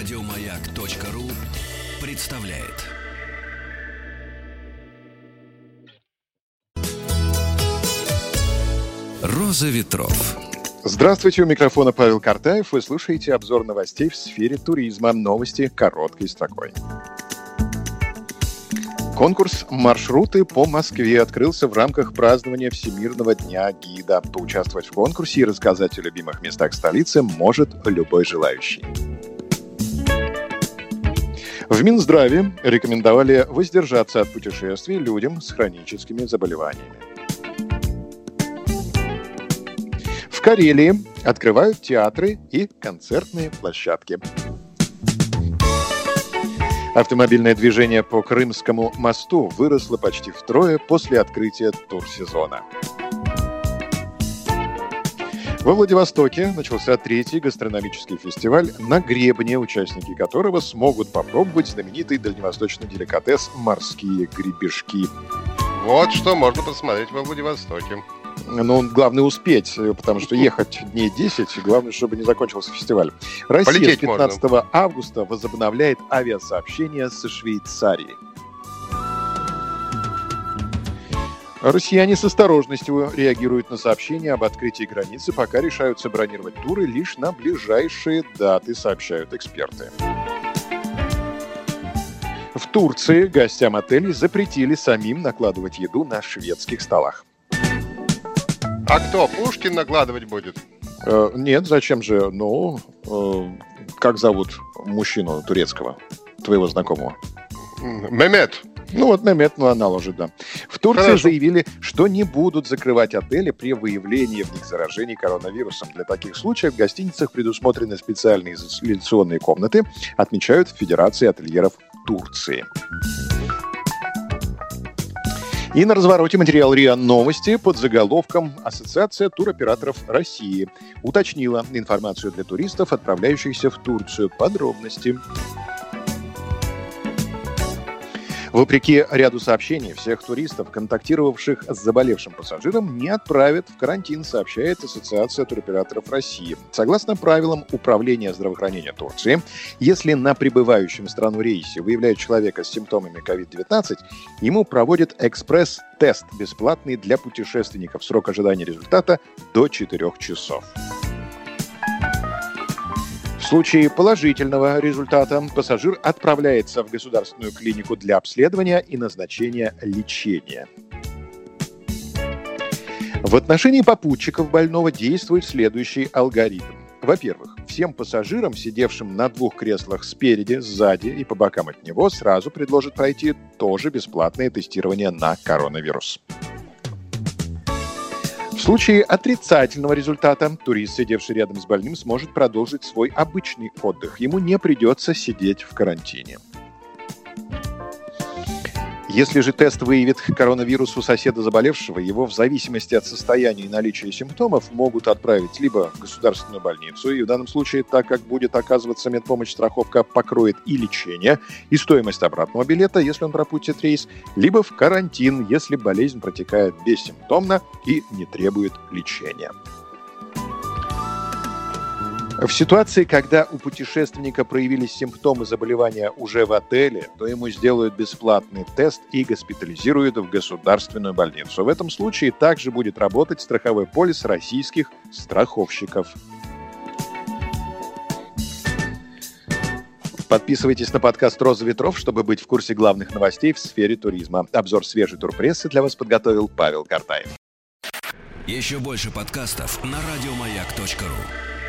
Радиомаяк.ру представляет. Роза ветров. Здравствуйте, у микрофона Павел Картаев. Вы слушаете обзор новостей в сфере туризма. Новости короткой строкой. Конкурс «Маршруты по Москве» открылся в рамках празднования Всемирного дня гида. Поучаствовать в конкурсе и рассказать о любимых местах столицы может любой желающий. В Минздраве рекомендовали воздержаться от путешествий людям с хроническими заболеваниями. В Карелии открывают театры и концертные площадки. Автомобильное движение по Крымскому мосту выросло почти втрое после открытия турсезона. Во Владивостоке начался третий гастрономический фестиваль на гребне, участники которого смогут попробовать знаменитый дальневосточный деликатес «Морские гребешки». Вот что можно посмотреть во Владивостоке. Ну, главное успеть, потому что ехать дней 10, главное, чтобы не закончился фестиваль. Россия Полететь с 15 августа возобновляет авиасообщение со Швейцарией. Россияне с осторожностью реагируют на сообщения об открытии границы, пока решаются бронировать туры лишь на ближайшие даты, сообщают эксперты. В Турции гостям отелей запретили самим накладывать еду на шведских столах. А кто, Пушкин накладывать будет? Э, нет, зачем же? Ну, э, как зовут мужчину турецкого, твоего знакомого? Мемет. Ну вот Мемет, ну она да. В Турции Хорошо. заявили, что не будут закрывать отели при выявлении в них заражений коронавирусом. Для таких случаев в гостиницах предусмотрены специальные изоляционные комнаты, отмечают в Федерации ательеров Турции. И на развороте материал РИА Новости под заголовком «Ассоциация туроператоров России» уточнила информацию для туристов, отправляющихся в Турцию. Подробности. Вопреки ряду сообщений, всех туристов, контактировавших с заболевшим пассажиром, не отправят в карантин, сообщает Ассоциация туроператоров России. Согласно правилам Управления здравоохранения Турции, если на прибывающем в страну рейсе выявляют человека с симптомами COVID-19, ему проводят экспресс-тест, бесплатный для путешественников. Срок ожидания результата до 4 часов. Случае положительного результата пассажир отправляется в государственную клинику для обследования и назначения лечения. В отношении попутчиков больного действует следующий алгоритм. Во-первых, всем пассажирам, сидевшим на двух креслах спереди, сзади и по бокам от него, сразу предложат пройти тоже бесплатное тестирование на коронавирус. В случае отрицательного результата турист, сидевший рядом с больным, сможет продолжить свой обычный отдых. Ему не придется сидеть в карантине. Если же тест выявит коронавирус у соседа заболевшего, его в зависимости от состояния и наличия симптомов могут отправить либо в государственную больницу, и в данном случае, так как будет оказываться медпомощь, страховка покроет и лечение, и стоимость обратного билета, если он пропустит рейс, либо в карантин, если болезнь протекает бессимптомно и не требует лечения. В ситуации, когда у путешественника проявились симптомы заболевания уже в отеле, то ему сделают бесплатный тест и госпитализируют в государственную больницу. В этом случае также будет работать страховой полис российских страховщиков. Подписывайтесь на подкаст «Роза ветров», чтобы быть в курсе главных новостей в сфере туризма. Обзор свежей турпрессы для вас подготовил Павел Картаев. Еще больше подкастов на радиомаяк.ру.